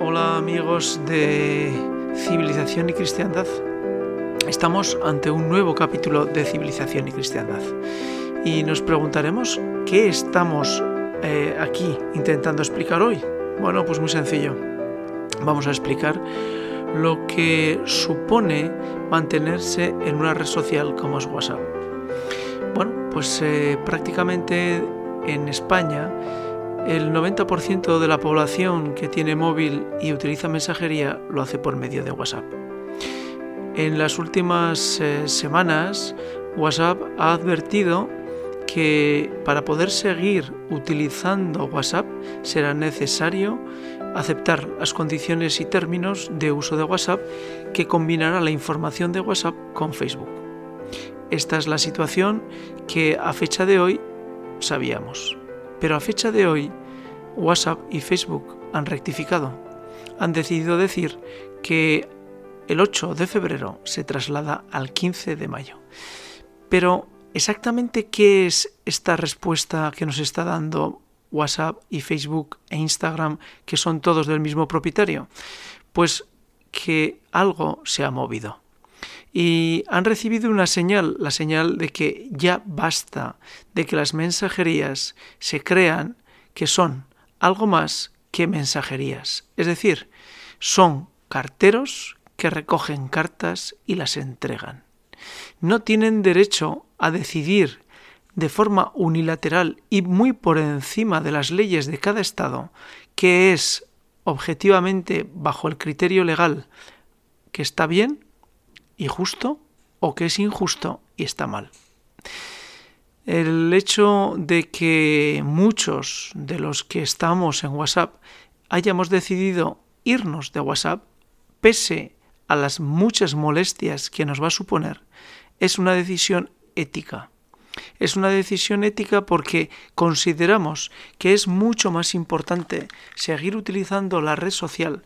Hola amigos de Civilización y Cristiandad. Estamos ante un nuevo capítulo de Civilización y Cristiandad y nos preguntaremos qué estamos eh, aquí intentando explicar hoy. Bueno, pues muy sencillo. Vamos a explicar lo que supone mantenerse en una red social como es WhatsApp. Bueno, pues eh, prácticamente en España el 90% de la población que tiene móvil y utiliza mensajería lo hace por medio de WhatsApp. En las últimas eh, semanas, WhatsApp ha advertido que para poder seguir utilizando WhatsApp será necesario aceptar las condiciones y términos de uso de WhatsApp que combinará la información de WhatsApp con Facebook. Esta es la situación que a fecha de hoy sabíamos. Pero a fecha de hoy, WhatsApp y Facebook han rectificado. Han decidido decir que el 8 de febrero se traslada al 15 de mayo. Pero exactamente qué es esta respuesta que nos está dando WhatsApp y Facebook e Instagram, que son todos del mismo propietario? Pues que algo se ha movido. Y han recibido una señal, la señal de que ya basta de que las mensajerías se crean que son algo más que mensajerías. Es decir, son carteros que recogen cartas y las entregan. No tienen derecho a decidir de forma unilateral y muy por encima de las leyes de cada Estado qué es objetivamente bajo el criterio legal que está bien y justo o que es injusto y está mal. El hecho de que muchos de los que estamos en WhatsApp hayamos decidido irnos de WhatsApp, pese a las muchas molestias que nos va a suponer, es una decisión ética. Es una decisión ética porque consideramos que es mucho más importante seguir utilizando la red social,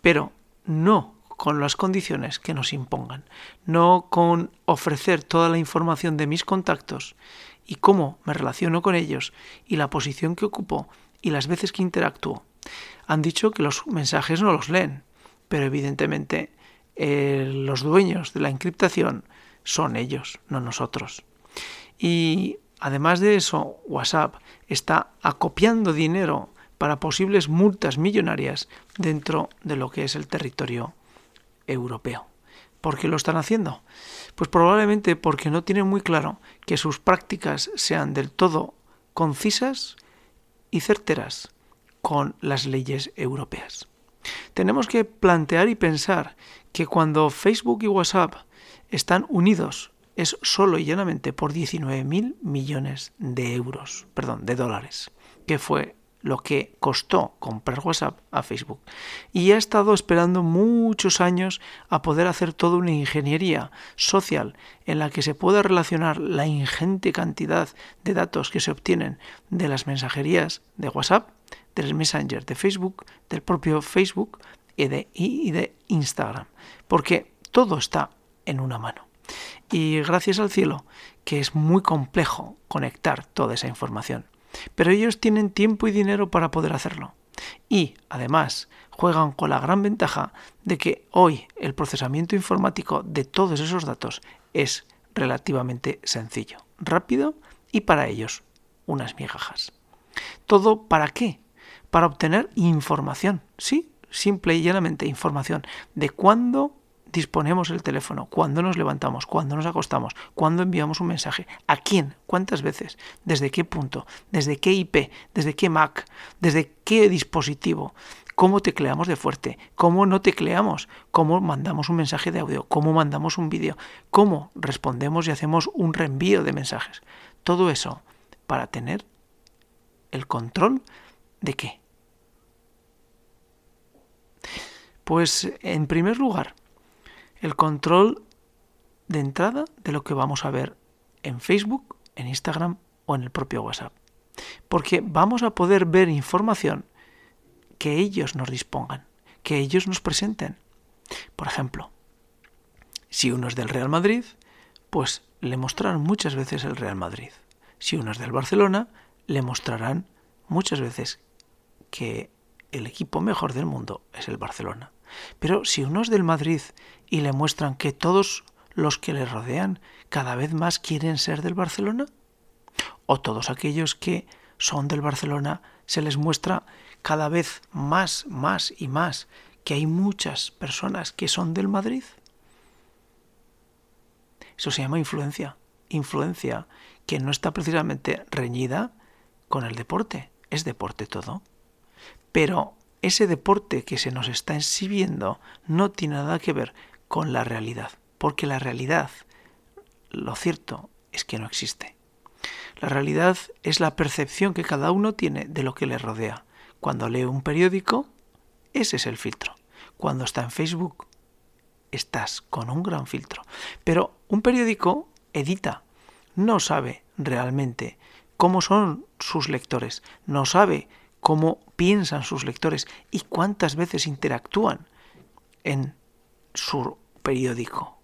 pero no con las condiciones que nos impongan, no con ofrecer toda la información de mis contactos y cómo me relaciono con ellos y la posición que ocupo y las veces que interactúo. Han dicho que los mensajes no los leen, pero evidentemente eh, los dueños de la encriptación son ellos, no nosotros. Y además de eso, WhatsApp está acopiando dinero para posibles multas millonarias dentro de lo que es el territorio europeo. ¿Por qué lo están haciendo? Pues probablemente porque no tienen muy claro que sus prácticas sean del todo concisas y certeras con las leyes europeas. Tenemos que plantear y pensar que cuando Facebook y WhatsApp están unidos es solo y llanamente por 19.000 millones de euros, perdón, de dólares, que fue lo que costó comprar WhatsApp a Facebook. Y ha estado esperando muchos años a poder hacer toda una ingeniería social en la que se pueda relacionar la ingente cantidad de datos que se obtienen de las mensajerías de WhatsApp, del Messenger de Facebook, del propio Facebook y de, y de Instagram. Porque todo está en una mano. Y gracias al cielo que es muy complejo conectar toda esa información. Pero ellos tienen tiempo y dinero para poder hacerlo. Y, además, juegan con la gran ventaja de que hoy el procesamiento informático de todos esos datos es relativamente sencillo, rápido y para ellos unas migajas. ¿Todo para qué? Para obtener información, sí, simple y llanamente información de cuándo disponemos el teléfono, cuándo nos levantamos, cuándo nos acostamos, cuándo enviamos un mensaje, a quién, cuántas veces, desde qué punto, desde qué IP, desde qué Mac, desde qué dispositivo, cómo tecleamos de fuerte, cómo no tecleamos, cómo mandamos un mensaje de audio, cómo mandamos un vídeo, cómo respondemos y hacemos un reenvío de mensajes. Todo eso para tener el control de qué. Pues en primer lugar, el control de entrada de lo que vamos a ver en Facebook, en Instagram o en el propio WhatsApp. Porque vamos a poder ver información que ellos nos dispongan, que ellos nos presenten. Por ejemplo, si uno es del Real Madrid, pues le mostrarán muchas veces el Real Madrid. Si uno es del Barcelona, le mostrarán muchas veces que el equipo mejor del mundo es el Barcelona. Pero si uno es del Madrid y le muestran que todos los que le rodean cada vez más quieren ser del Barcelona, o todos aquellos que son del Barcelona se les muestra cada vez más, más y más que hay muchas personas que son del Madrid. Eso se llama influencia. Influencia que no está precisamente reñida con el deporte. Es deporte todo. Pero ese deporte que se nos está exhibiendo no tiene nada que ver con la realidad. Porque la realidad, lo cierto, es que no existe. La realidad es la percepción que cada uno tiene de lo que le rodea. Cuando lee un periódico, ese es el filtro. Cuando está en Facebook, estás con un gran filtro. Pero un periódico edita, no sabe realmente cómo son sus lectores, no sabe cómo piensan sus lectores y cuántas veces interactúan en su periódico.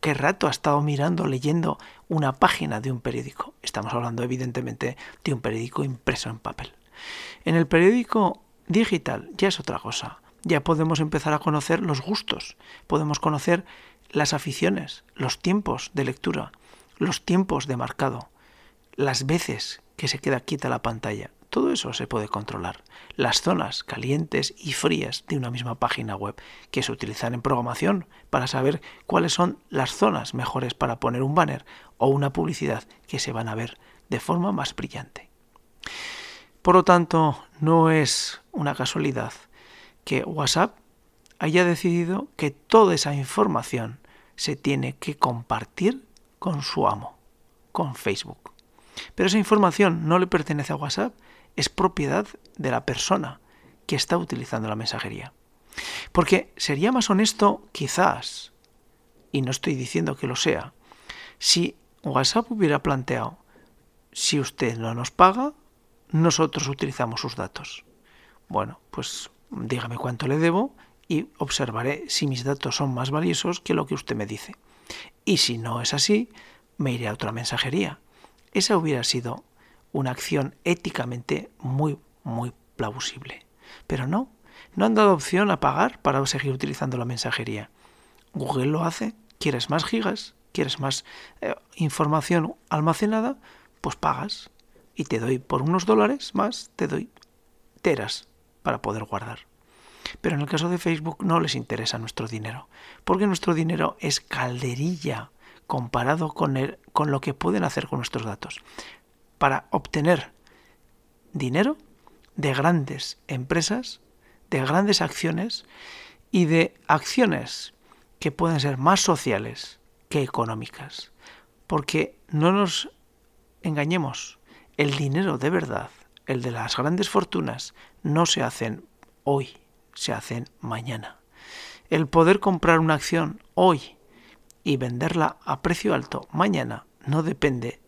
¿Qué rato ha estado mirando, leyendo una página de un periódico? Estamos hablando evidentemente de un periódico impreso en papel. En el periódico digital ya es otra cosa ya podemos empezar a conocer los gustos, podemos conocer las aficiones, los tiempos de lectura, los tiempos de marcado, las veces que se queda quieta la pantalla. Todo eso se puede controlar. Las zonas calientes y frías de una misma página web que se utilizan en programación para saber cuáles son las zonas mejores para poner un banner o una publicidad que se van a ver de forma más brillante. Por lo tanto, no es una casualidad que WhatsApp haya decidido que toda esa información se tiene que compartir con su amo, con Facebook. Pero esa información no le pertenece a WhatsApp, es propiedad de la persona que está utilizando la mensajería. Porque sería más honesto, quizás, y no estoy diciendo que lo sea, si WhatsApp hubiera planteado, si usted no nos paga, nosotros utilizamos sus datos. Bueno, pues dígame cuánto le debo y observaré si mis datos son más valiosos que lo que usted me dice. Y si no es así, me iré a otra mensajería. Esa hubiera sido una acción éticamente muy, muy plausible. Pero no, no han dado opción a pagar para seguir utilizando la mensajería. Google lo hace. ¿Quieres más gigas? ¿Quieres más eh, información almacenada? Pues pagas. Y te doy por unos dólares más, te doy teras para poder guardar. Pero en el caso de Facebook no les interesa nuestro dinero, porque nuestro dinero es calderilla comparado con, el, con lo que pueden hacer con nuestros datos. Para obtener dinero de grandes empresas, de grandes acciones y de acciones que pueden ser más sociales que económicas. Porque no nos engañemos, el dinero de verdad el de las grandes fortunas, no se hacen hoy, se hacen mañana. El poder comprar una acción hoy y venderla a precio alto mañana no depende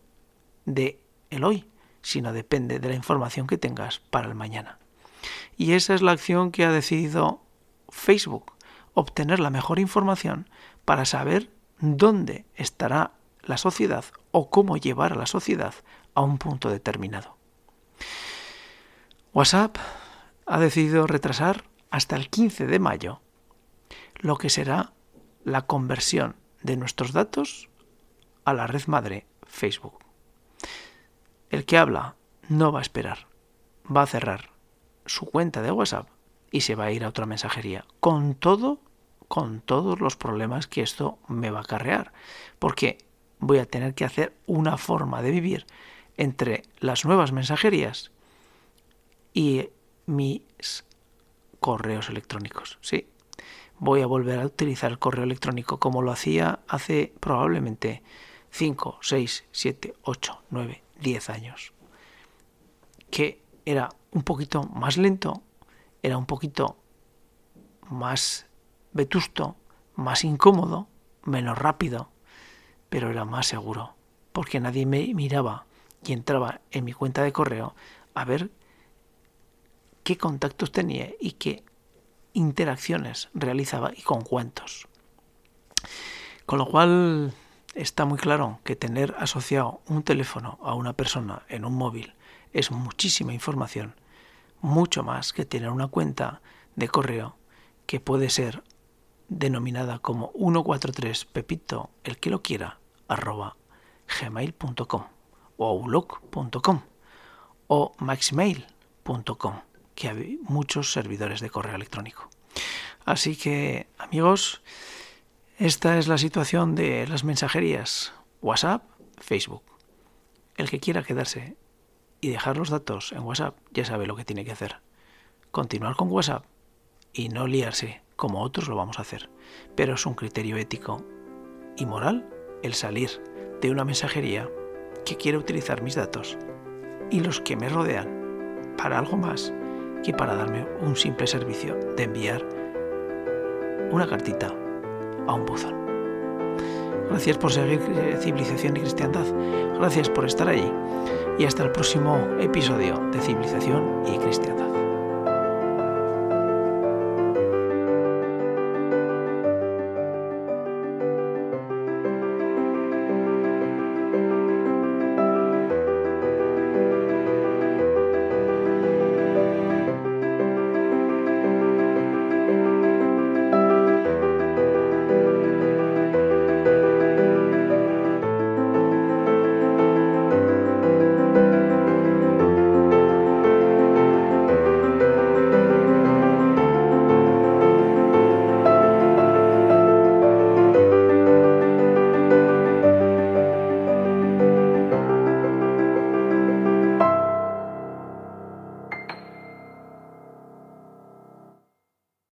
de el hoy, sino depende de la información que tengas para el mañana. Y esa es la acción que ha decidido Facebook, obtener la mejor información para saber dónde estará la sociedad o cómo llevar a la sociedad a un punto determinado. WhatsApp ha decidido retrasar hasta el 15 de mayo lo que será la conversión de nuestros datos a la red madre Facebook. El que habla no va a esperar, va a cerrar su cuenta de WhatsApp y se va a ir a otra mensajería, con todo, con todos los problemas que esto me va a acarrear, porque voy a tener que hacer una forma de vivir entre las nuevas mensajerías y mis correos electrónicos. Sí, voy a volver a utilizar el correo electrónico como lo hacía hace probablemente 5, 6, 7, 8, 9, 10 años. Que era un poquito más lento, era un poquito más vetusto, más incómodo, menos rápido, pero era más seguro, porque nadie me miraba y entraba en mi cuenta de correo a ver qué contactos tenía y qué interacciones realizaba y con cuántos. Con lo cual está muy claro que tener asociado un teléfono a una persona en un móvil es muchísima información mucho más que tener una cuenta de correo que puede ser denominada como 143 pepito el que lo quiera arroba gmail.com o outlook.com o maxmail.com que hay muchos servidores de correo electrónico. Así que amigos, esta es la situación de las mensajerías WhatsApp, Facebook. El que quiera quedarse y dejar los datos en WhatsApp ya sabe lo que tiene que hacer. Continuar con WhatsApp y no liarse como otros lo vamos a hacer. Pero es un criterio ético y moral el salir de una mensajería que quiere utilizar mis datos y los que me rodean para algo más que para darme un simple servicio de enviar una cartita a un buzón. Gracias por seguir eh, Civilización y Cristiandad. Gracias por estar ahí. Y hasta el próximo episodio de Civilización y Cristiandad.